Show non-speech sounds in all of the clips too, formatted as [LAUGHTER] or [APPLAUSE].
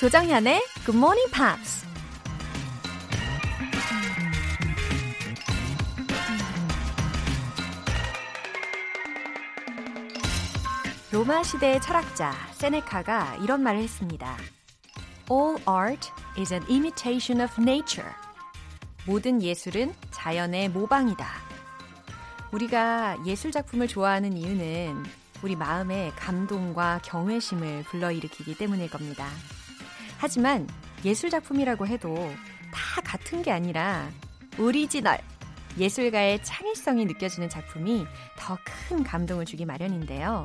조정현의 Good Morning Pops. 로마 시대의 철학자 세네카가 이런 말을 했습니다. All art is an imitation of nature. 모든 예술은 자연의 모방이다. 우리가 예술 작품을 좋아하는 이유는 우리 마음에 감동과 경외심을 불러일으키기 때문일 겁니다. 하지만 예술 작품이라고 해도 다 같은 게 아니라 오리지널, 예술가의 창의성이 느껴지는 작품이 더 큰 감동을 주기 마련인데요.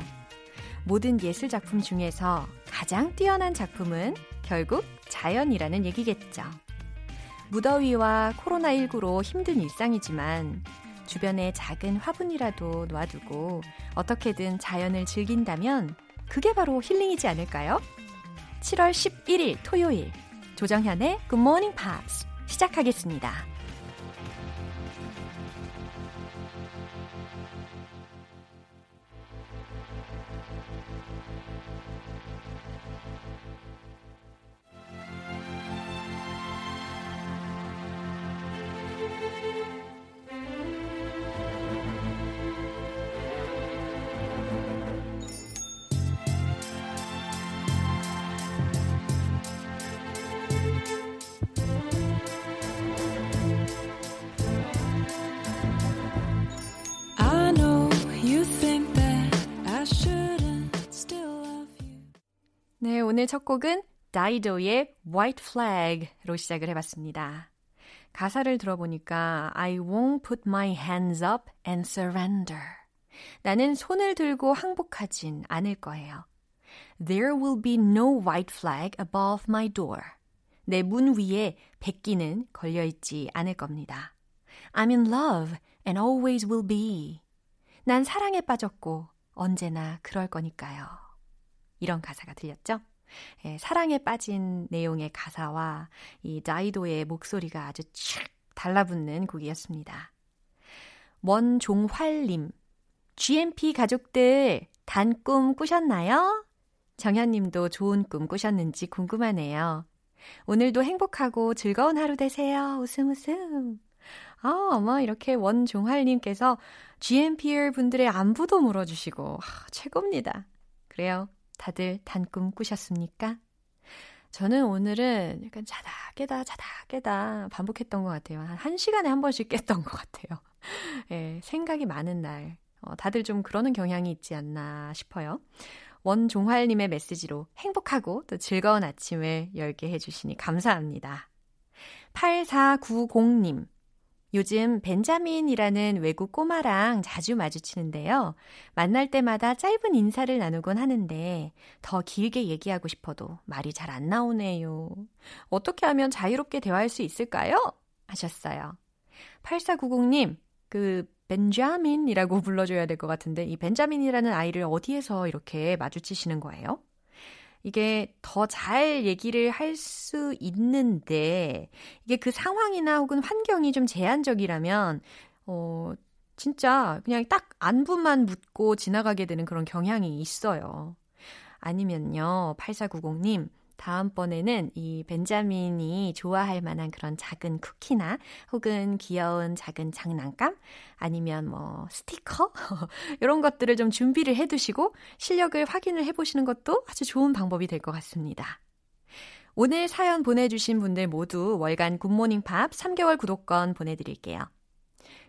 모든 예술 작품 중에서 가장 뛰어난 작품은 결국 자연이라는 얘기겠죠. 무더위와 코로나19로 힘든 일상이지만 주변에 작은 화분이라도 놔두고 어떻게든 자연을 즐긴다면 그게 바로 힐링이지 않을까요? 7월 11일 토요일 조정현의 Good Morning Pops 시작하겠습니다. 네, 오늘 첫 곡은 다이도의 White Flag로 시작을 해봤습니다. 가사를 들어보니까 I won't put my hands up and surrender. 나는 손을 들고 항복하진 않을 거예요. There will be no white flag above my door. 내 문 위에 백기는 걸려있지 않을 겁니다. I'm in love and always will be. 난 사랑에 빠졌고 언제나 그럴 거니까요. 이런 가사가 들렸죠? 예, 사랑에 빠진 내용의 가사와 이 다이도의 목소리가 아주 촥 달라붙는 곡이었습니다. 원종활님, GMP 가족들 단 꿈 꾸셨나요? 정현님도 좋은 꿈 꾸셨는지 궁금하네요. 오늘도 행복하고 즐거운 하루 되세요. 웃음 웃음. 아, 어머, 이렇게 원종활님께서 GMPR 분들의 안부도 물어주시고, 아, 최고입니다. 그래요. 다들 단꿈 꾸셨습니까? 저는 오늘은 약간 자다 깨다 자다 깨다 반복했던 것 같아요. 한 1시간에 한 번씩 깼던 것 같아요. [LAUGHS] 예, 생각이 많은 날. 어, 다들 좀 그러는 경향이 있지 않나 싶어요. 원종활님의 메시지로 행복하고 또 즐거운 아침을 열게 해주시니 감사합니다. 8490님. 요즘 벤자민이라는 외국 꼬마랑 자주 마주치는데요. 만날 때마다 짧은 인사를 나누곤 하는데 더 길게 얘기하고 싶어도 말이 잘 안 나오네요. 어떻게 하면 자유롭게 대화할 수 있을까요? 하셨어요. 8490님, 그 벤자민이라고 [LAUGHS] 불러줘야 될 것 같은데 이 벤자민이라는 아이를 어디에서 이렇게 마주치시는 거예요? 이게 더 잘 얘기를 할 수 있는데 이게 그 상황이나 혹은 환경이 좀 제한적이라면 어 진짜 그냥 딱 안부만 묻고 지나가게 되는 그런 경향이 있어요. 아니면요. 8490님 다음번에는 이 벤자민이 좋아할 만한 그런 작은 쿠키나 혹은 귀여운 작은 장난감 아니면 뭐 스티커 [LAUGHS] 이런 것들을 좀 준비를 해 두시고 실력을 확인을 해 보시는 것도 아주 좋은 방법이 될 것 같습니다. 오늘 사연 보내주신 분들 모두 월간 굿모닝 팝 3개월 구독권 보내드릴게요.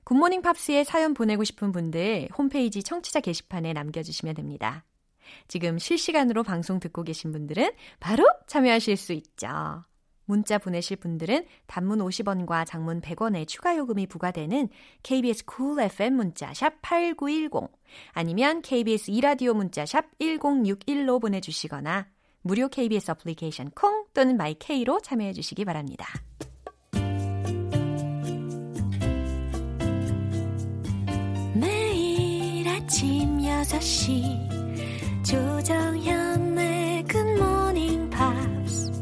굿모닝 팝스에 사연 보내고 싶은 분들 홈페이지 청취자 게시판에 남겨주시면 됩니다. 지금 실시간으로 방송 듣고 계신 분들은 바로 참여하실 수 있죠. 문자 보내실 분들은 단문 50원과 장문 100원의 추가 요금이 부과되는 KBS cool FM 문자 샵 8910 아니면 KBS 2라디오 문자 샵 1061로 보내 주시거나 무료 KBS 어플리케이션 콩 또는 my K로 참여해 주시기 바랍니다. 매일 아침 6시 조정현의 Good Morning Pops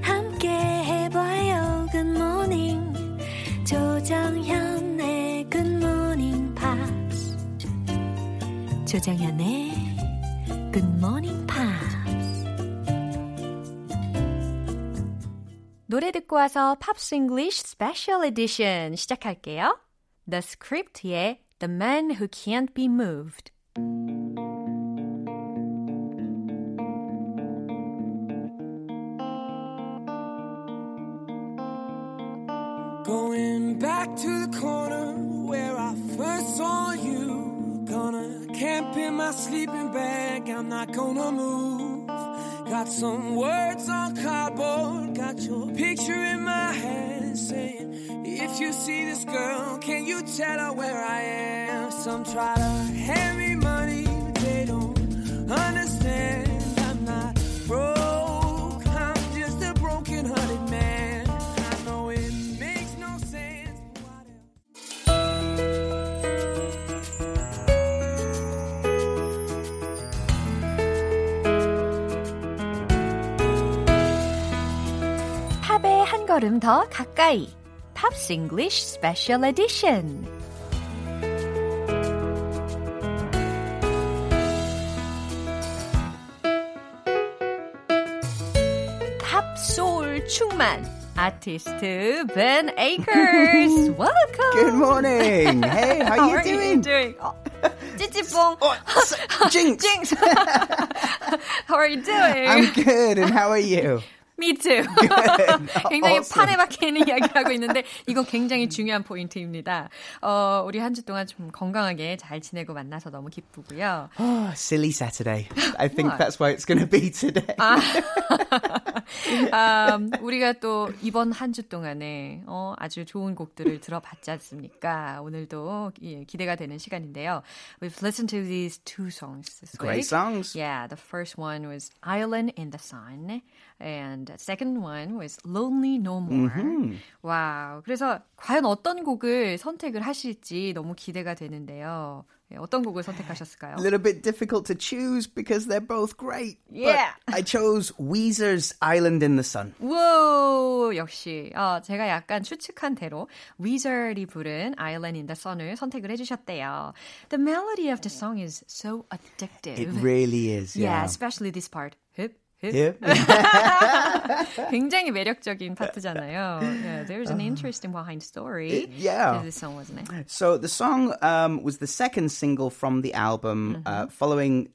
함께 해봐요 good morning 조정현의 Good Morning Pops 조정현의 Good Morning Pops 노래 듣고 와서 Pops English Special Edition 시작할게요. The Script의 The Man Who Can't Be Moved. My sleeping bag. I'm not gonna move. Got some words on cardboard. Got your picture in my hand saying, If you see this girl, can you tell her where I am? Some try to hand me 팝의 한 걸음 더 가까이. 팝스 잉글리쉬 스페셜 에디션. 팝소울 충만 아티스트 벤 에이커스. [LAUGHS] Welcome. Good morning. Hey, how, How [LAUGHS] you are doing? you doing? 어, 찌찌뽕. Oh, [LAUGHS] s- jinx. Jinx. How are you doing? I'm good, and how are you? Me too. 굉장히 판에 박히는 이야기를 하고 있는데 이건 굉장히 중요한 포인트입니다. 어, 우리 한 주 동안 좀 건강하게 잘 지내고 만나서 너무 기쁘고요. Oh, silly Saturday. I think What? that's why it's going to be today. 아, 우리가 또 이번 한 주 동안에 어, 아주 좋은 곡들을 들어봤지 않습니까? 오늘도 예, 기대가 되는 시간인데요. We've listened to these two songs this Great week. songs. Yeah, the first one was Island in the Sun, and the second one was Lonely No More. 와우. 그래서 과연 어떤 곡을 선택을 하실지 너무 기대가 되는데요. 예, 어떤 곡을 선택하셨을까요? A little [LAUGHS] bit difficult to choose because they're both great. but Yeah. I chose Weezer's Island in the Sun. 우 역시 어, 제가 약간 추측한 대로 위저리 부른 Island in the Sun을 선택을 해주셨대요. The melody of the song is so addictive. It really is. yeah, Yeah. especially this part. 흡, 흡. [LAUGHS] [LAUGHS] Yeah. 굉장히 매력적인 파트잖아요. [LAUGHS] Yeah, there's an interesting behind story It- yeah. to this song, wasn't it? So the song um, was the second single from the album, uh, following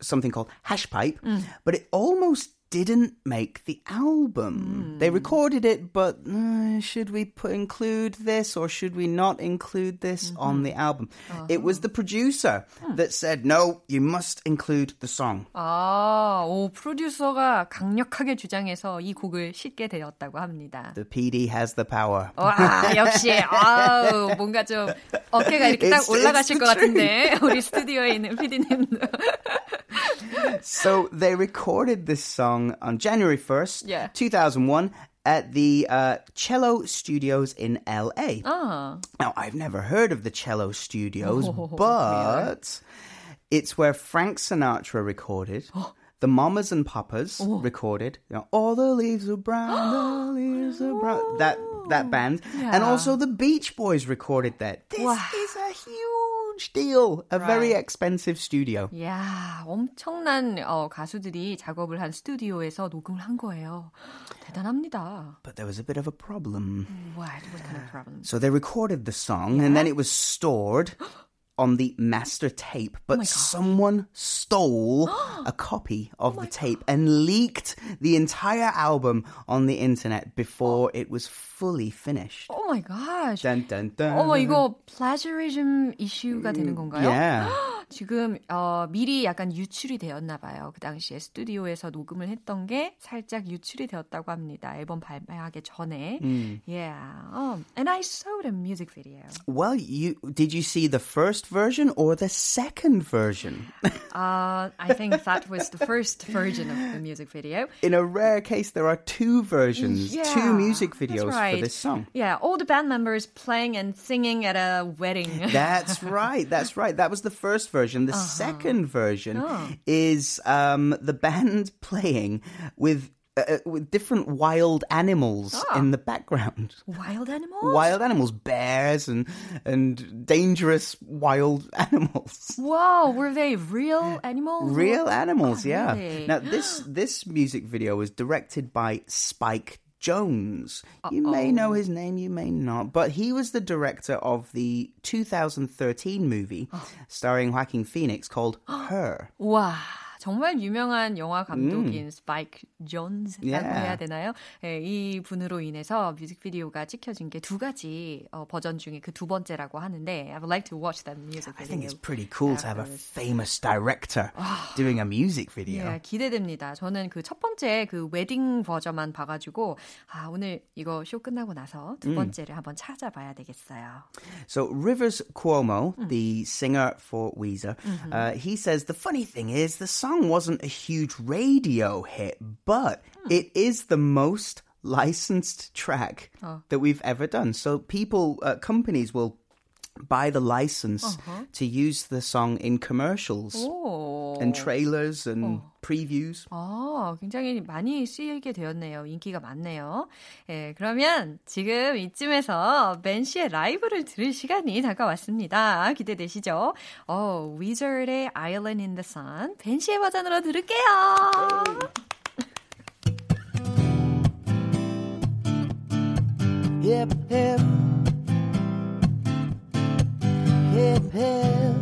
something called Hash Pipe, but it almost didn't make the album. They recorded it, but uh, should we put, include this or should we not include this on the album? It was the producer that said, "No, you must include the song." 아, 오, 프로듀서가 강력하게 주장해서 이 곡을 싣게 되었다고 합니다. The PD has the power. 와, 역시, 아우, 뭔가 좀 어깨가 이렇게 딱 It's- 올라가실 it's 것 the 같은데, 우리 스튜디오에 있는 PD님도. so they recorded this song on January 1st, Yeah. 2001, at the uh, Cello Studios in LA. 아, Now, I've never heard of the Cello Studios, [LAUGHS] Oh, but it's where Frank Sinatra recorded. [GASPS] The Mamas and Papas Oh. recorded, you know, all the leaves are brown, the [GASPS] leaves are brown. That that band, and also the Beach Boys recorded that. This Wow. is a huge deal, a very Right. expensive studio. 이야, 엄청난 어, 가수들이 작업을 한 스튜디오에서 녹음을 한 거예요. 대단합니다. But there was a bit of a problem. What? What kind of problem? So they recorded the song and then it was stored [GASPS] on the master tape, Oh but someone stole [GASPS] a copy of Oh the tape and leaked the entire album on the internet before it was fully finished. Oh my gosh. Dun, dun, dun. 어머, 이거 plagiarism 이슈가 되는 건가요? Yeah. [GASPS] [GASPS] Oh 지금 어, 미리 약간 유출이 되었나 봐요. 그 당시에 스튜디오에서 녹음을 했던 게 살짝 유출이 되었다고 합니다. 앨범 발매하기 전에. Yeah. Um, and I saw the music video. Well, you did you see the first version or the second version? [LAUGHS] Uh, I think that was the first version of the music video. In a rare case, there are two versions, Yeah, two music that's videos right. for this song. Yeah, all the band members playing and singing at a wedding. That's right. That's right. That was the first version. The second version is um, the band [LAUGHS] playing with. Uh, with different wild animals in the background. Wild animals? Wild animals, bears and and dangerous wild [LAUGHS] animals. Wow, were they real animals? Real animals, yeah. really? Now this this music video was directed by Spike Jones. You may know his name, you may not, but he was the director of the 2013 movie oh. starring Joaquin Phoenix called [GASPS] Her. 와. 정말 유명한 영화 감독인 음. 스파이크 존스라고 yeah. 해야 되나요? 네, 이 분으로 인해서 뮤직비디오가 찍혀진 게 두 가지 어, 버전 중에 그 두 번째라고 하는데 I would like to watch that music video. I think it's pretty cool to have a famous director doing a music video. 네, 기대됩니다. 저는 그 첫 번째 그 웨딩 버전만 봐가지고 아 오늘 이거 쇼 끝나고 나서 두 번째를 음. 한번 찾아봐야 되겠어요. So Rivers Cuomo, 음. the singer for Weezer, uh, he says the funny thing is the song song wasn't a huge radio hit, but hmm. it is the most licensed track oh. that we've ever done. So people, uh, companies will buy the license uh-huh. to use the song in commercials 오. and trailers and 어. previews. 아, 굉장히 많이 쓰이게 되었네요. 인기가 많네요. 예, 그러면 지금 이쯤에서 벤 씨의 라이브를 들을 시간이 다가왔습니다. 기대되시죠? 어, Wizard의 Island in the Sun 벤 씨의 버전으로 들을게요. Hip hip hip.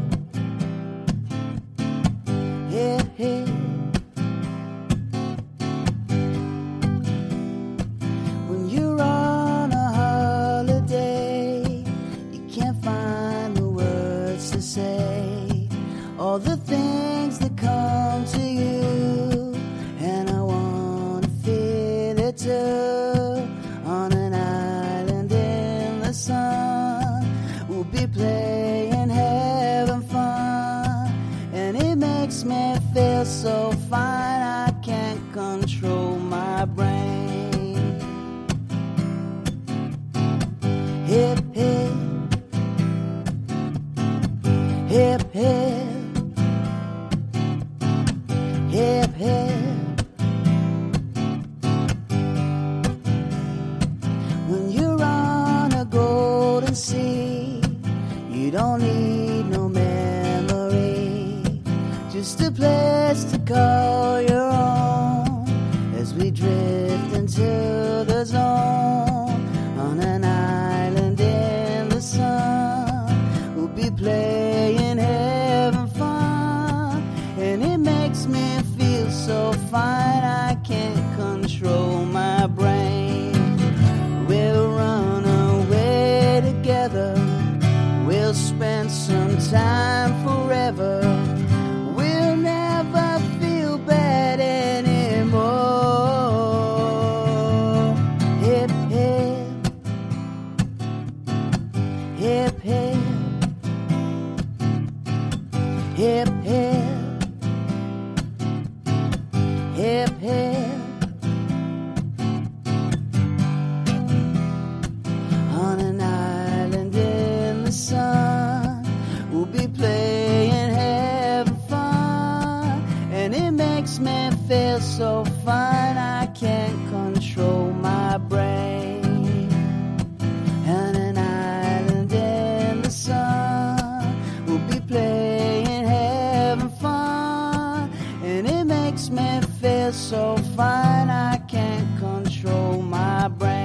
Hip, hip. When you're on a holiday, you can't find the words to say. All the things that come to you, just a place to call your own as we drift into the zone on an island in the sun. We'll be playing, having fun, and it makes me feel so fine I can't control my brain. We'll run away together, we'll spend some time makes me feel so fine. I can't control my brain.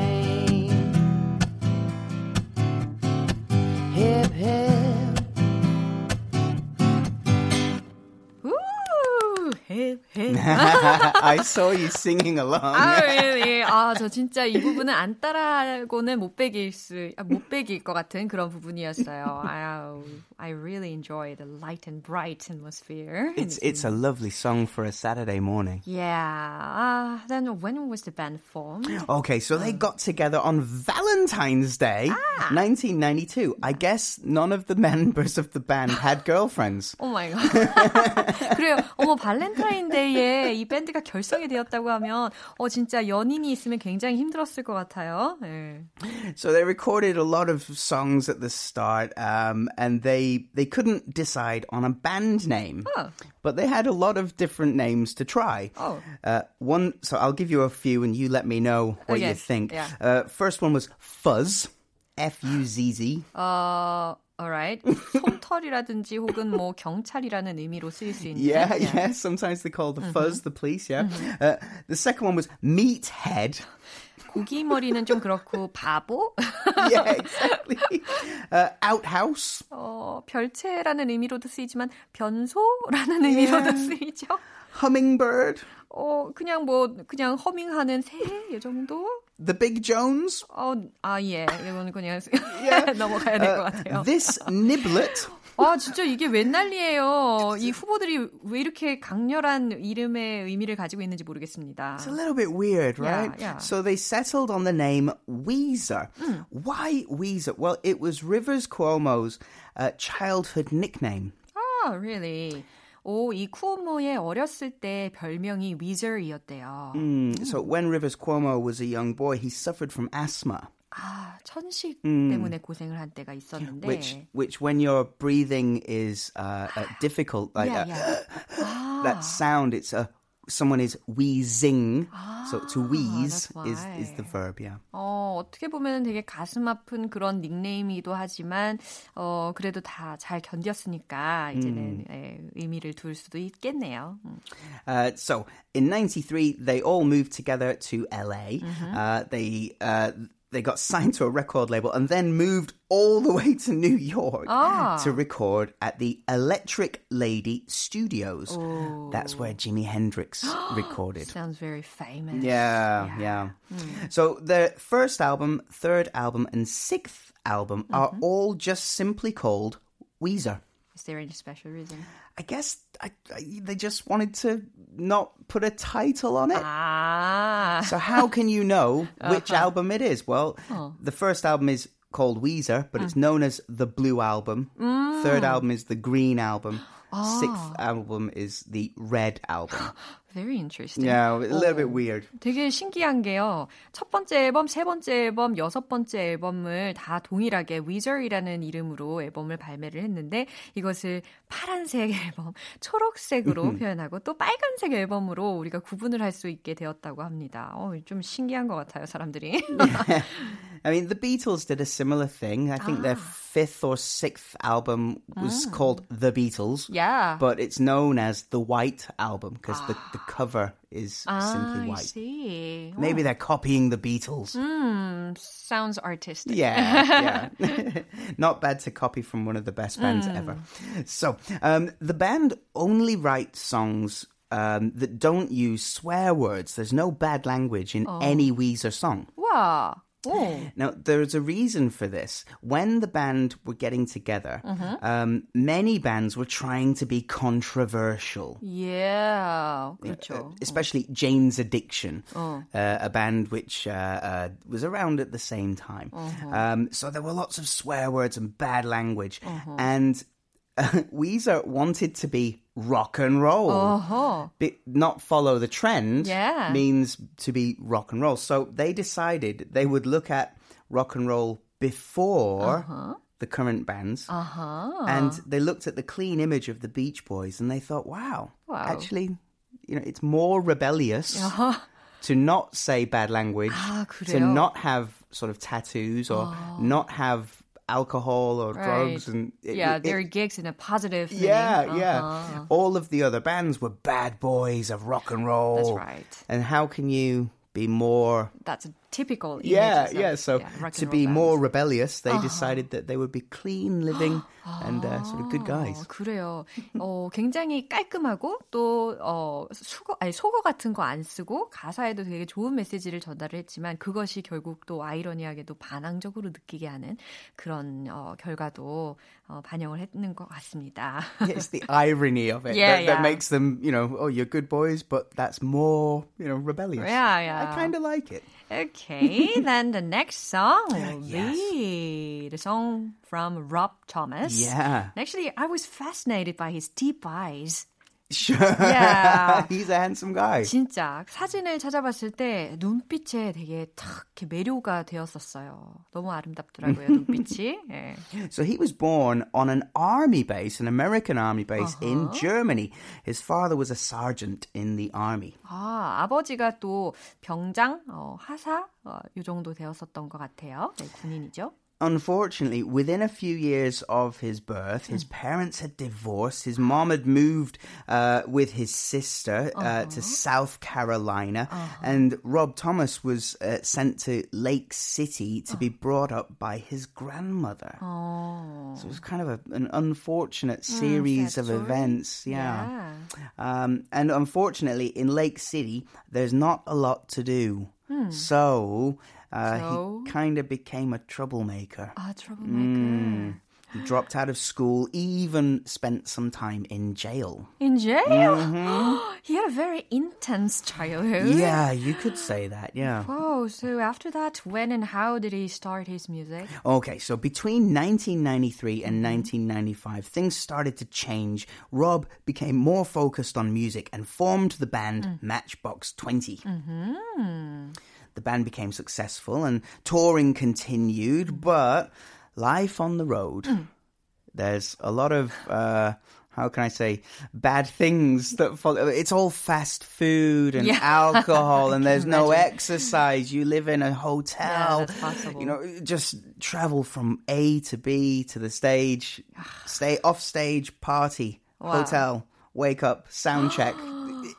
saw you singing along. 아, 예, 예. 아, 저 진짜 이 부분은 안 따라하고는 못 빼길 수, 아, 못 빼길 것 같은 그런 부분이었어요. I, I really enjoy the light and bright atmosphere. It's, it's a lovely song for a Saturday morning. Yeah. Uh, then when was the band formed? Okay, so they got together on Valentine's Day, ah. 1992. I guess none of the members of the band had girlfriends. oh my god. [LAUGHS] 그래요. 어머, 발렌타인데이에 이 밴드가 결성이 되었다고 하면 어 진짜 연인이 있으면 굉장히 힘들었을 것 같아요. 네. So they recorded a lot of songs at the start, um, and they they couldn't decide on a band name, oh. but they had a lot of different names to try. Oh. Uh, one, so I'll give you a few, and you let me know what okay. you think. Yeah. Uh, first one was Fuzz, F U Z Z. Uh, alright. 솜털이라든지 혹은 뭐 경찰이라는 의미로 쓰일 수 있는. Yeah, yeah. yeah. Sometimes they call the fuzz mm-hmm. the police. Yeah. Mm-hmm. Uh, the second one was meathead. 고기 머리는 좀 그렇고 바보? yeah, exactly. Uh, outhouse. 어, 별채라는 의미로도 쓰이지만 변소라는 의미로도 Yeah. 쓰이죠. Hummingbird. 어, 그냥 뭐 그냥 허밍하는 새 이 정도? The Big Jones. 어, 아 예. 이거는 그냥 [LAUGHS] Yeah. 넘어가야 될 것 Uh, 같아요. this Niblet. 아, 진짜 이게 웬 난리예요. 이 후보들이 왜 이렇게 강렬한 이름의 의미를 가지고 있는지 모르겠습니다. It's a little bit weird, right? yeah. So they settled on the name Weezer. Hmm. Why Weezer? Well, it was Rivers Cuomo's uh, childhood nickname. 아, really? 오, 이 쿠오모의 어렸을 때 별명이 위저이었대요. Mm, So when Rivers Cuomo was a young boy, he suffered from asthma, 아, 천식 때문에 고생을 한 때가 있었는데. which which when your breathing is uh, uh, difficult, like yeah, uh, yeah. that sound, it's a someone is wheezing. so to wheeze that's is is why. the verb, yeah. 어, 어떻게 보면 되게 가슴 아픈 그런 닉네임이기도 하지만, 어, 그래도 다 잘 견뎠으니까, 이제는 예, 의미를 둘 수도 있겠네요. 음. Uh, so in '93, they all moved together to LA. Uh, they uh, they got signed to a record label and then moved all the way to New York Ah. to record at the Electric Lady Studios. That's where Jimi Hendrix [GASPS] recorded. Sounds very famous. Yeah, yeah. So their first album, third album, and sixth album are all just simply called Weezer. Is there any special reason? I guess I, I, they just wanted to not put a title on it. 아, So how can you know [LAUGHS] which uh-huh. album it is? Well, oh. the first album is called Weezer, but it's hmm. known as the Blue Album. Third hmm. album is the Green Album. Sixth ah. album is the Red Album. [GASPS] [GASPS] very interesting. Yeah, a little bit weird. 되게 신기한 게요. 첫 번째 앨범, 세 번째 앨범, 여섯 번째 앨범을 다 동일하게 Weezer이라는 이름으로 앨범을 발매를 했는데 이것을 파란색 앨범, 초록색으로 표현하고 또 빨간색 앨범으로 우리가 구분을 할 수 있게 되었다고 합니다. 어, 좀 신기한 것 같아요, 사람들이. I mean, the Beatles did a similar thing. I think their fifth or sixth album was called The Beatles. yeah. But it's known as the White Album because the, the cover is ah, simply I white. see. Maybe they're copying the Beatles. Hmm, sounds artistic. Yeah, yeah. [LAUGHS] [LAUGHS] Not bad to copy from one of the best bands ever. So, um, the band only writes songs um, that don't use swear words. There's no bad language in any Weezer song. 와. Oh. Now, there's a reason for this. When the band were getting together, mm-hmm. um, many bands were trying to be controversial. Yeah. good uh, job. especially Jane's Addiction, oh. uh, a band which uh, uh, was around at the same time. Mm-hmm. Um, so there were lots of swear words and bad language. Mm-hmm. And [LAUGHS] Weezer wanted to be rock and roll. Uh-huh. Be- not follow the trend yeah. means to be rock and roll. So they decided they would look at rock and roll before uh-huh. the current bands. Uh-huh. And they looked at the clean image of the Beach Boys and they thought, wow, wow. actually, you know, it's more rebellious. Uh-huh to not say bad language, ah, to not have sort of tattoos or oh. not have alcohol or drugs. And it- yeah, it- their gigs in a positive yeah, yeah. Uh-huh. All of the other bands were bad boys of rock and roll. That's right. And how can you be more That's a typical yeah, of, yeah. So yeah, to be roll more bands. rebellious, they decided that they would be clean living and uh, sort of good guys. 어, 그래요. 어, 굉장히 깔끔하고 또 어, 수거 아니 속어 같은 거 안 쓰고 가사에도 되게 좋은 메시지를 전달을 했지만 그것이 결국 또 아이러니하게도 반항적으로 느끼게 하는 그런 어, 결과도 어, 반영을 했는 것 같습니다. it's the irony of it Yeah, that, that yeah. makes them, you know, oh, you're good boys, but that's more, you know, rebellious. Yeah, yeah. I kind of like it. Okay, [LAUGHS] then the next song uh, will Yes. be the song from Rob Thomas. Yeah. Actually, I was fascinated by his deep eyes. Sure. Yeah. He's a handsome guy. 진짜 사진을 찾아봤을 때 눈빛에 되게 탁 매료가 되었었어요. 너무 아름답더라고요, 눈빛이. 예. So he was born on an army base, an American army base in Germany. His father was a sergeant in the army. 아, 아버지가 또 병장, 어, 하사, 어, 요 정도 되었었던 것 같아요. 네, 군인이죠. Unfortunately, within a few years of his birth, his parents had divorced. His mom had moved uh, with his sister uh, to South Carolina, and Rob Thomas was uh, sent to Lake City to be brought up by his grandmother. Oh. So it was kind of a, an unfortunate series sad of events. Yeah. Um, and unfortunately, in Lake City, there's not a lot to do. So, uh, So? he kind of became a troublemaker. 아, troublemaker. Mm. He dropped out of school, even spent some time in jail. In jail? Mm-hmm. [GASPS] he had a very intense childhood. Yeah, you could say that, yeah. Oh, so after that, when and how did he start his music? Okay, so between 1993 and mm-hmm. 1995, things started to change. Rob became more focused on music and formed the band mm. Matchbox 20. Mm-hmm. The band became successful and touring continued, but life on the road, there's a lot of. Uh, how can I say bad things that follow? It's all fast food and Yeah. [LAUGHS] alcohol, and there's no imagine. exercise. You live in a hotel. possible. You know, just travel from A to B to the stage, [SIGHS] stay off stage, party, Wow. hotel, wake up, sound check. [GASPS]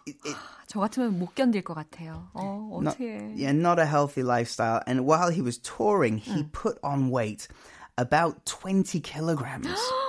It- it- 저 같으면 못 견딜 것 같아요. 어, not, 어떻게? yeah, not a healthy lifestyle. And while he was touring, he put on weight about 20 kilograms. [GASPS]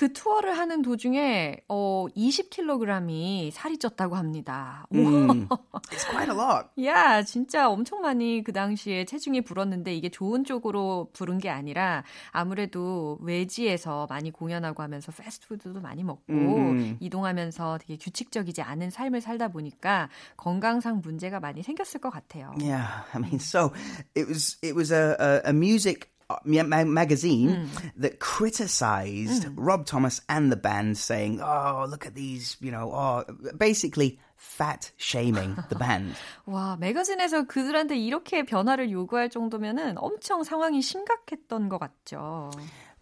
그 투어를 하는 도중에 어 20kg이 살이 쪘다고 합니다. Mm, [LAUGHS] it's quite a lot. 야, 진짜 엄청 많이 그 당시에 체중이 불었는데 이게 좋은 쪽으로 부른 게 아니라 아무래도 외지에서 많이 공연하고 하면서 패스트푸드도 많이 먹고 음. 이동하면서 되게 규칙적이지 않은 삶을 살다 보니까 건강상 문제가 많이 생겼을 것 같아요. Yeah, I mean, so it was it was a a, a music ma- magazine that criticized Rob Thomas and the band, saying, "Oh, look at these," you know, oh, basically fat shaming the band. [LAUGHS] 와, 매거진에서 그들한테 이렇게 변화를 요구할 정도면은 엄청 상황이 심각했던 것 같죠.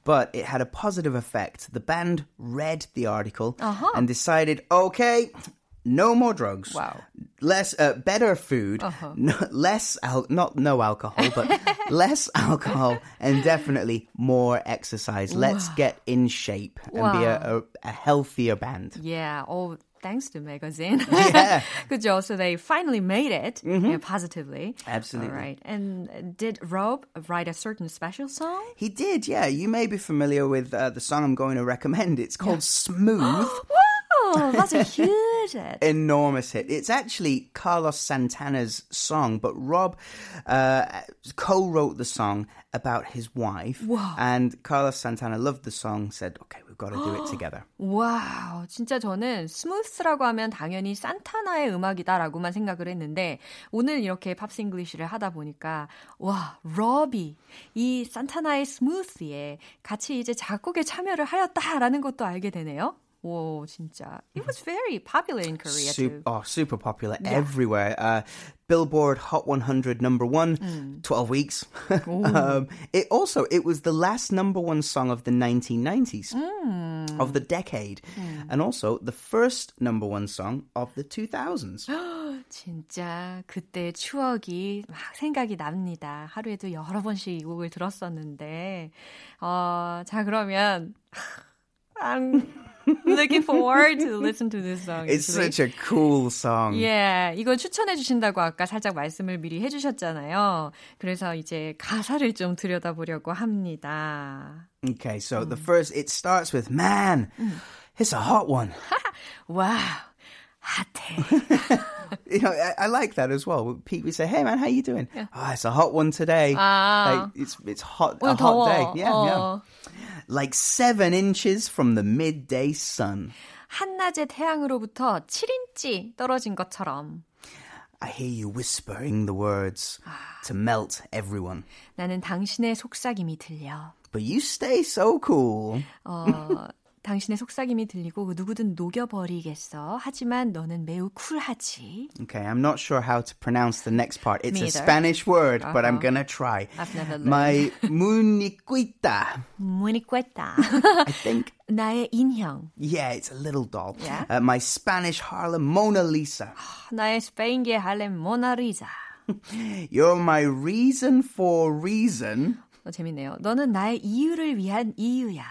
But it had a positive effect. The band read the article Uh-huh. and decided, okay, no more drugs. Wow. Less, uh, better food, Uh-huh. [LAUGHS] no, less, al- not no alcohol, but [LAUGHS] less alcohol, and definitely more exercise. Let's get in shape and be a, a, a healthier band. Yeah, oh, thanks to magazine. [LAUGHS] Yeah. Good job. So they finally made it yeah, positively. Absolutely. All right. And did Rob write a certain special song? He did, yeah. You may be familiar with uh, the song I'm going to recommend. It's called Smooth. [GASPS] Wow, that's a huge hit. enormous hit. It's actually Carlos Santana's song, but Rob uh, co-wrote the song about his wife, Wow. and Carlos Santana loved the song. Said, "Okay, we've got to do it together." 와우, 진짜 저는 스무스라고 하면 당연히 산타나의 음악이다라고만 생각을 했는데 오늘 이렇게 팝싱글리시를 하다 보니까 와, 러비 이 산타나의 스무스에 같이 이제 작곡에 참여를 하였다라는 것도 알게 되네요. 오, 진짜. It was very popular in Korea Super, too. oh, super popular everywhere. Uh, Billboard Hot 100 number one, 12 weeks. [LAUGHS] um, it also it was the last number one song of the 1990s of the decade, and also the first number one song of the 2000s. [GASPS] 진짜 그때 추억이 막 생각이 납니다. 하루에도 여러 번씩 이 곡을 들었었는데. 어, 자, 그러면 [LAUGHS] I'm looking forward to listen to this song. It's actually. such a cool song. 예, 이걸 추천해 주신다고 아까 살짝 말씀을 미리 해 주셨잖아요. 그래서 이제 가사를 좀 들여다보려고 합니다. Okay, so the first it starts with man. It's a hot one. 와우, 핫해. [LAUGHS] You know, I, I like that as well. Pete would say, "Hey man, how you doing? Oh, it's a hot one today. Ah. Like, it's it's hot, a 오늘 hot 더워. day. Yeah, yeah. 어. Like seven inches from the midday sun. 한낮의 태양으로부터 7인치 떨어진 것처럼 I hear you whispering the words to melt everyone, 나는 당신의 속삭임이 들려. but you stay so cool. 어, 당신의 속삭임이 들리고 누구든 녹여버리겠어. 하지만 너는 매우 쿨하지. Okay, I'm not sure how to pronounce the next part. It's a. Spanish word, but I'm Uh-huh. gonna try. I've never learned. My muniquita. 문이 꿰다. I think 나의 인형. Yeah, it's a little doll. Yeah? Uh, my Spanish Harlem Mona Lisa. 나의 스페인계 할렘 모나리자. You're my reason for reason. 어, 재밌네요. 너는 나의 이유를 위한 이유야.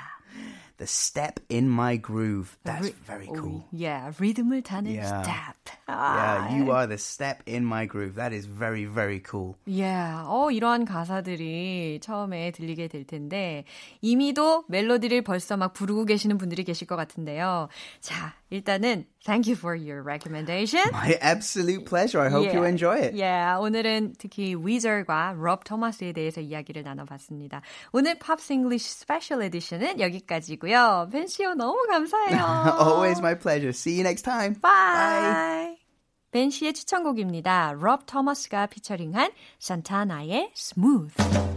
The step in my groove. That's very cool. Oh, yeah, 리듬을 타는 Yeah. step. Yeah, you are the step in my groove. That is very, very cool. Yeah. 어, 이러한 가사들이 처음에 들리게 될 텐데, 이미도 멜로디를 벌써 막 부르고 계시는 분들이 계실 것 같은데요. 자, 일단은, thank you for your recommendation. My absolute pleasure. I hope you enjoy it. Yeah, 오늘은 특히 위저과 롭 토마스에 대해서 이야기를 나눠봤습니다. 오늘 Pops English Special Edition은 여기까지고요. 벤시오 너무 감사해요. Always my pleasure. See you next time. Bye. 벤 씨의 추천곡입니다. 롭 토머스가 피처링한 산타나의 Smooth.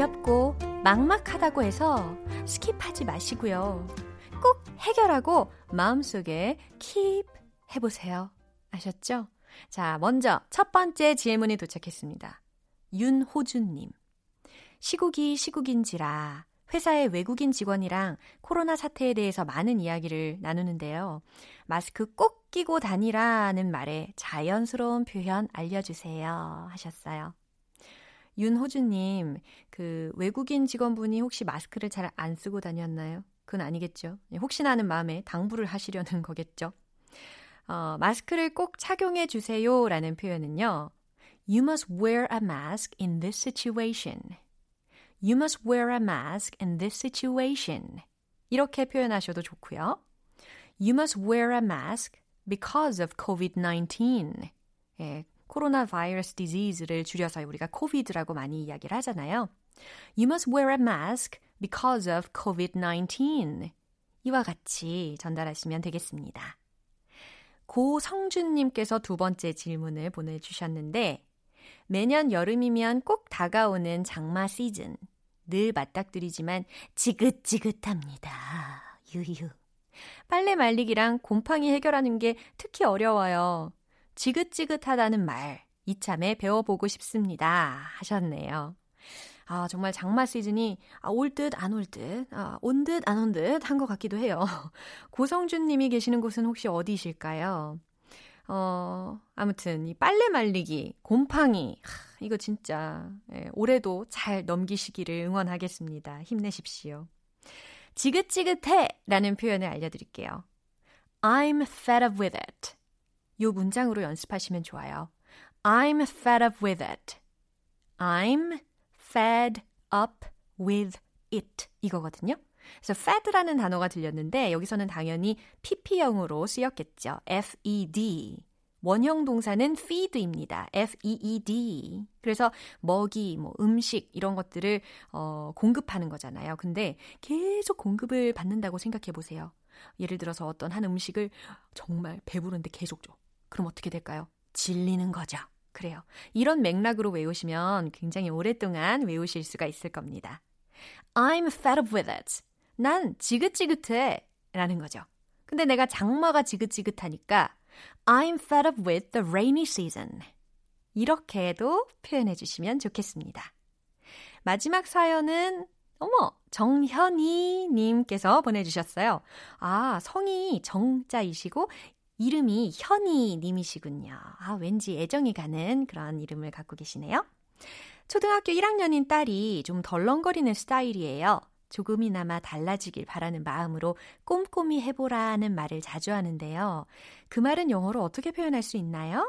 어렵고 막막하다고 해서 skip하지 마시고요. 꼭 해결하고 마음속에 keep 해보세요. 아셨죠? 자, 먼저 첫 번째 질문이 도착했습니다. 윤호준님. 시국이 시국인지라 회사의 외국인 직원이랑 코로나 사태에 대해서 많은 이야기를 나누는데요. 마스크 꼭 끼고 다니라는 말에 자연스러운 표현 알려주세요. 하셨어요. 윤호주님, 그 외국인 직원분이 혹시 마스크를 잘 안 쓰고 다녔나요? 그건 아니겠죠. 혹시나 하는 마음에 당부를 하시려는 거겠죠. 어, 마스크를 꼭 착용해 주세요 라는 표현은요. You must wear a mask in this situation. You must wear a mask in this situation. 이렇게 표현하셔도 좋고요. You must wear a mask because of COVID-19. 예, 코로나 바이러스 디지즈를 줄여서 우리가 코비드라고 많이 이야기를 하잖아요. You must wear a mask because of COVID-19. 이와 같이 전달하시면 되겠습니다. 고성준님께서 두 번째 질문을 보내주셨는데, 매년 여름이면 꼭 다가오는 장마 시즌. 늘 맞닥뜨리지만 지긋지긋합니다. 유유. 빨래 말리기랑 곰팡이 해결하는 게 특히 어려워요. 지긋지긋하다는 말, 이참에 배워보고 싶습니다. 하셨네요. 아, 정말 장마 시즌이 아, 올 듯, 안 올 듯, 아, 온 듯, 안 온 듯 한 것 같기도 해요. [LAUGHS] 고성준 님이 계시는 곳은 혹시 어디실까요? 어, 아무튼, 이 빨래 말리기, 곰팡이, 하, 이거 진짜, 예, 올해도 잘 넘기시기를 응원하겠습니다. 힘내십시오. 지긋지긋해! 라는 표현을 알려드릴게요. I'm fed up with it. 요 문장으로 연습하시면 좋아요. I'm fed up with it. I'm fed up with it. 이거거든요. 그래서 fed라는 단어가 들렸는데 여기서는 당연히 pp형으로 쓰였겠죠. fed. 원형 동사는 feed입니다. f-e-e-d. 그래서 먹이, 뭐 음식 이런 것들을 어, 공급하는 거잖아요. 근데 계속 공급을 받는다고 생각해 보세요. 예를 들어서 어떤 한 음식을 정말 배부른데 계속 줘. 그럼 어떻게 될까요? 질리는 거죠. 그래요. 이런 맥락으로 외우시면 굉장히 오랫동안 외우실 수가 있을 겁니다. I'm fed up with it. 난 지긋지긋해. 라는 거죠. 근데 내가 장마가 지긋지긋하니까 I'm fed up with the rainy season. 이렇게도 표현해 주시면 좋겠습니다. 마지막 사연은 어머, 정현이 님께서 보내주셨어요. 아, 성이 정자이시고, 이름이 현이 님이시군요. 아, 왠지 애정이 가는 그런 이름을 갖고 계시네요. 초등학교 1학년인 딸이 좀 덜렁거리는 스타일이에요. 조금이나마 달라지길 바라는 마음으로 꼼꼼히 해보라는 말을 자주 하는데요. 그 말은 영어로 어떻게 표현할 수 있나요?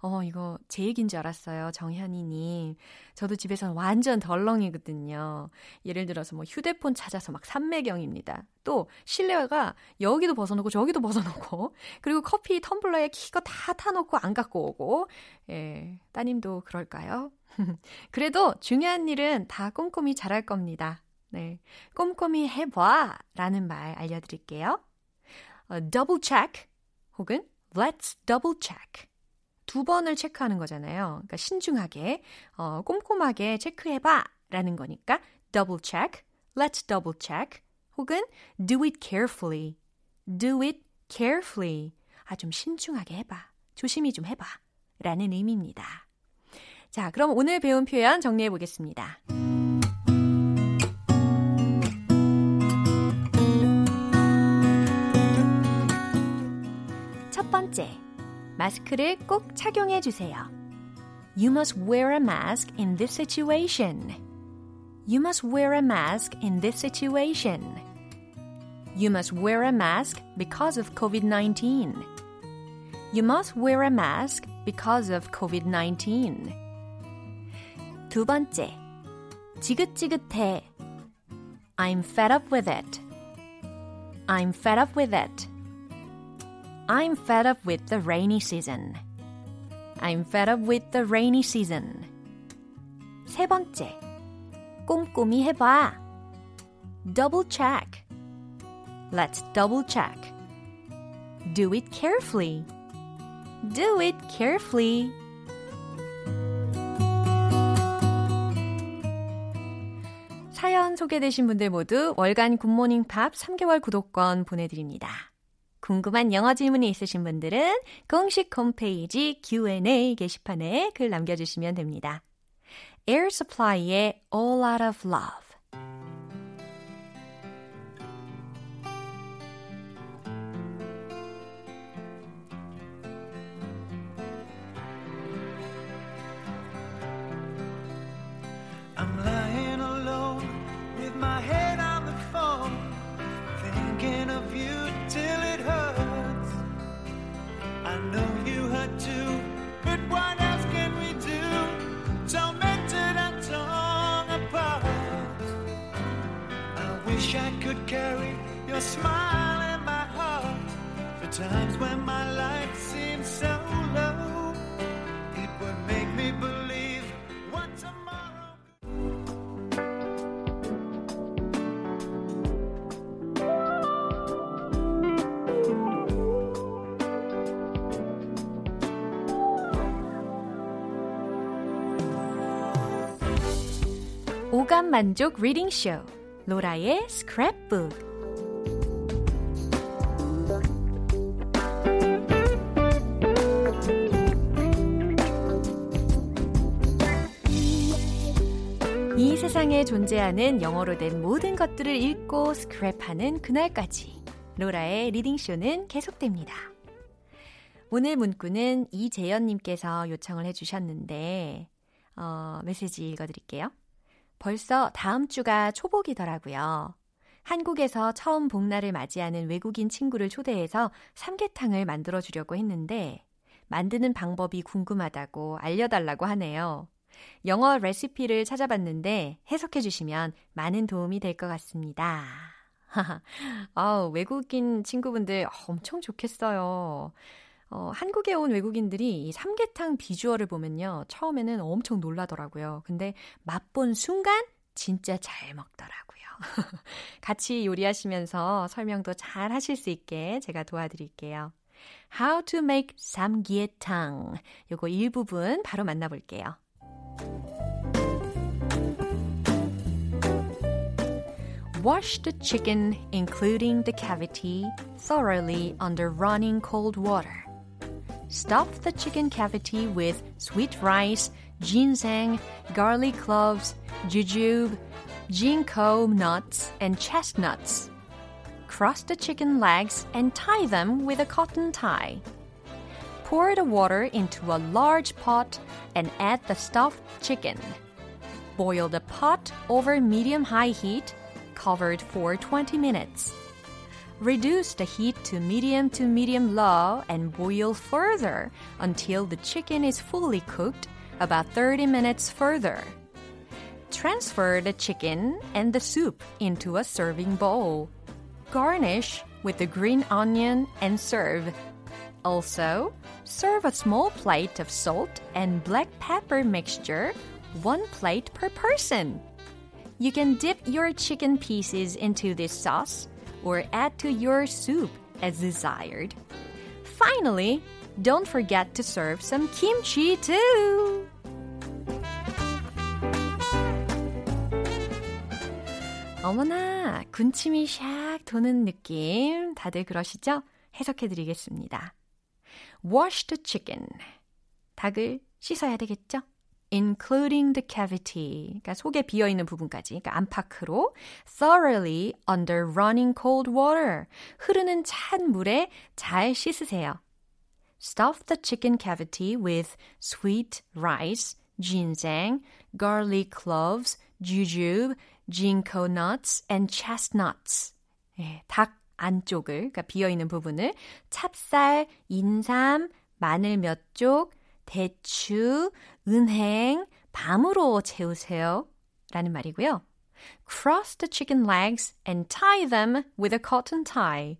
어, 이거 제 얘기인 줄 알았어요. 정현이님. 저도 집에서 완전 덜렁이거든요. 예를 들어서 뭐 휴대폰 찾아서 막 삼매경입니다. 또 실내가 여기도 벗어놓고 저기도 벗어놓고 [LAUGHS] 그리고 커피 텀블러에 키가 다 타놓고 안 갖고 오고 예, 따님도 그럴까요? [LAUGHS] 그래도 중요한 일은 다 꼼꼼히 잘할 겁니다. 네. 꼼꼼히 해봐 라는 말 알려드릴게요. 어, double check 혹은 let's double check. 두 번을 체크하는 거잖아요. 그러니까 신중하게, 어, 꼼꼼하게 체크해봐 라는 거니까 double check, let's double check 혹은 do it carefully, do it carefully. 아, 좀 신중하게 해봐. 조심히 좀 해봐. 라는 의미입니다. 자, 그럼 오늘 배운 표현 정리해 보겠습니다. 첫 번째, 마스크를 꼭 착용해 주세요. You must wear a mask in this situation. You must wear a mask in this situation. You must wear a mask because of COVID-19. You must wear a mask because of COVID-19. 두 번째, 지긋지긋해. I'm fed up with it. I'm fed up with it. I'm fed up with the rainy season. I'm fed up with the rainy season. 세 번째, 꼼꼼히 해봐. Double check. Let's double check. Do it carefully. Do it carefully. 사연 소개되신 분들 모두 월간 굿모닝 팝 3개월 구독권 보내드립니다. 궁금한 영어 질문이 있으신 분들은 공식 홈페이지 Q&A 게시판에 글 남겨주시면 됩니다. Air Supply의 All Out of Love 오감 만족 reading 쇼 로라의 스크랩북 이 세상에 존재하는 영어로 된 모든 것들을 읽고 스크랩하는 그날까지 로라의 reading 쇼는 계속됩니다. 오늘 문구는 이재연님께서 요청을 해주셨는데 어, 메시지 읽어드릴게요. 벌써 다음 주가 초복이더라고요. 한국에서 처음 복날을 맞이하는 외국인 친구를 초대해서 삼계탕을 만들어 주려고 했는데 만드는 방법이 궁금하다고 알려달라고 하네요. 영어 레시피를 찾아봤는데 해석해 주시면 많은 도움이 될 것 같습니다. [LAUGHS] 아, 외국인 친구분들 엄청 좋겠어요. 어, 한국에 온 외국인들이 이 삼계탕 비주얼을 보면요. 처음에는 엄청 놀라더라고요. 근데 맛본 순간 진짜 잘 먹더라고요. [LAUGHS] 같이 요리하시면서 설명도 잘 하실 수 있게 제가 도와드릴게요. How to make 삼계탕. 요거 일부분 바로 만나볼게요. Wash the chicken, including the cavity, thoroughly under running cold water. Stuff the chicken cavity with sweet rice, ginseng, garlic cloves, jujube, ginkgo nuts and chestnuts. Cross the chicken legs and tie them with a cotton tie. Pour the water into a large pot and add the stuffed chicken. Boil the pot over medium high heat, covered for 20 minutes. Reduce the heat to medium to medium low and boil further until the chicken is fully cooked, about 30 minutes further. Transfer the chicken and the soup into a serving bowl. Garnish with the green onion and serve. Also, serve a small plate of salt and black pepper mixture, one plate per person. You can dip your chicken pieces into this sauce or add to your soup as desired. Finally, don't forget to serve some kimchi too. 어머나, 군침이 샥 도는 느낌. 다들 그러시죠? 해석해 드리겠습니다. Wash the chicken. 닭을 씻어야 되겠죠? Including the cavity. 그러니까 속에 비어 있는 부분까지. 그러니까 안팎으로 thoroughly under running cold water. 흐르는 찬 물에 잘 씻으세요. Stuff the chicken cavity with sweet rice, ginseng, garlic cloves, jujube, ginkgo nuts and chestnuts. 예, 닭 안쪽을, 그러니까 비어 있는 부분을 찹쌀, 인삼, 마늘 몇 쪽, 대추, 은행, 밤으로 채우세요. 라는 말이고요. Cross the chicken legs and tie them with a cotton tie.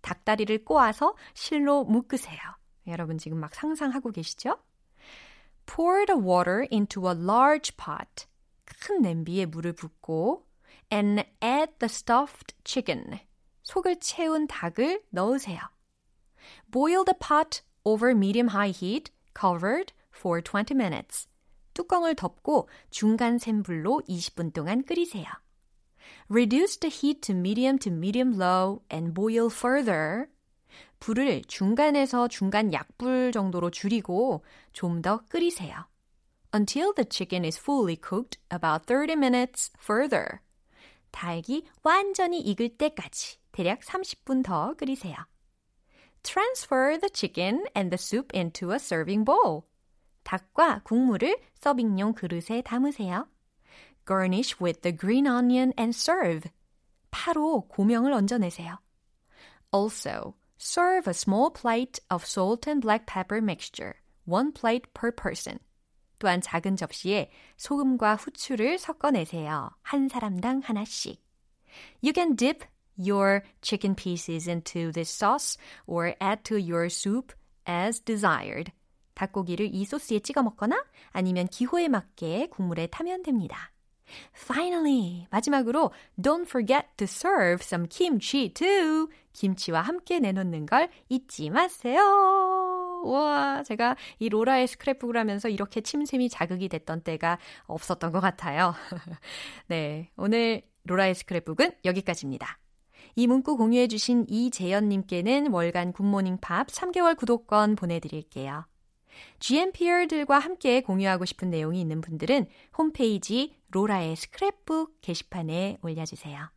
닭다리를 꼬아서 실로 묶으세요. 여러분 지금 막 상상하고 계시죠? Pour the water into a large pot. 큰 냄비에 물을 붓고 and add the stuffed chicken. 속을 채운 닭을 넣으세요. Boil the pot over medium high heat, covered for 20 minutes. 뚜껑을 덮고 중간 센 불로 20분 동안 끓이세요. Reduce the heat to medium to medium low and boil further. 불을 중간에서 중간 약불 정도로 줄이고 좀 더 끓이세요. Until the chicken is fully cooked about 30 minutes further. 닭이 완전히 익을 때까지 대략 30분 더 끓이세요. Transfer the chicken and the soup into a serving bowl. 닭과 국물을 서빙용 그릇에 담으세요. Garnish with the green onion and serve. 파로 고명을 얹어내세요. Also, serve a small plate of salt and black pepper mixture, one plate per person. 또한 작은 접시에 소금과 후추를 섞어내세요. 한 사람당 하나씩. You can dip your chicken pieces into this sauce or add to your soup as desired. 닭고기를 이 소스에 찍어 먹거나 아니면 기호에 맞게 국물에 타면 됩니다. Finally, 마지막으로 don't forget to serve some kimchi too. 김치와 함께 내놓는 걸 잊지 마세요. 와, 제가 이 로라의 스크랩북을 하면서 이렇게 침샘이 자극이 됐던 때가 없었던 것 같아요. [LAUGHS] 네, 오늘 로라의 스크랩북은 여기까지입니다. 이 문구 공유해주신 이재연님께는 월간 굿모닝 팝 3개월 구독권 보내드릴게요. GMPR들과 함께 공유하고 싶은 내용이 있는 분들은 홈페이지 로라의 스크랩북 게시판에 올려주세요.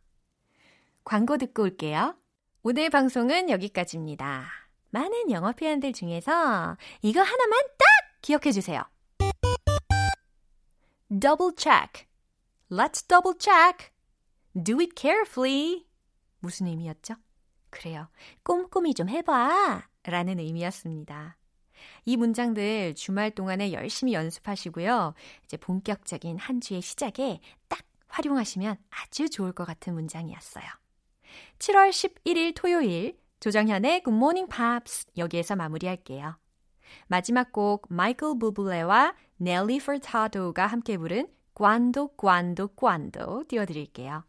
광고 듣고 올게요. 오늘 방송은 여기까지입니다. 많은 영어 표현들 중에서 이거 하나만 딱 기억해 주세요. double check. Let's double check. Do it carefully. 무슨 의미였죠? 그래요. 꼼꼼히 좀 해봐. 라는 의미였습니다. 이 문장들 주말 동안에 열심히 연습하시고요. 이제 본격적인 한 주의 시작에 딱 활용하시면 아주 좋을 것 같은 문장이었어요. 7월 11일 토요일 조정현의 Good Morning Pops 여기에서 마무리할게요. 마지막 곡 마이클 부블레와 넬리 퍼타도가 함께 부른 Cuando, Cuando, Cuando 띄워드릴게요.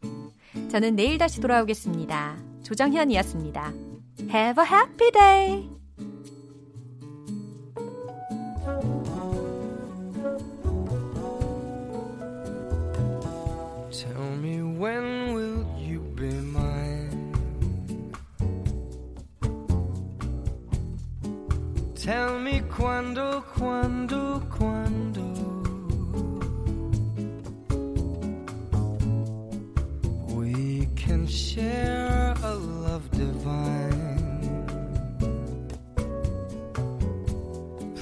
저는 내일 다시 돌아오겠습니다. 조정현이었습니다. Have a happy day! Tell me when will you be mine? Tell me quando, quando, quando. share a love divine.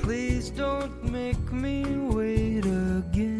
Please don't make me wait again.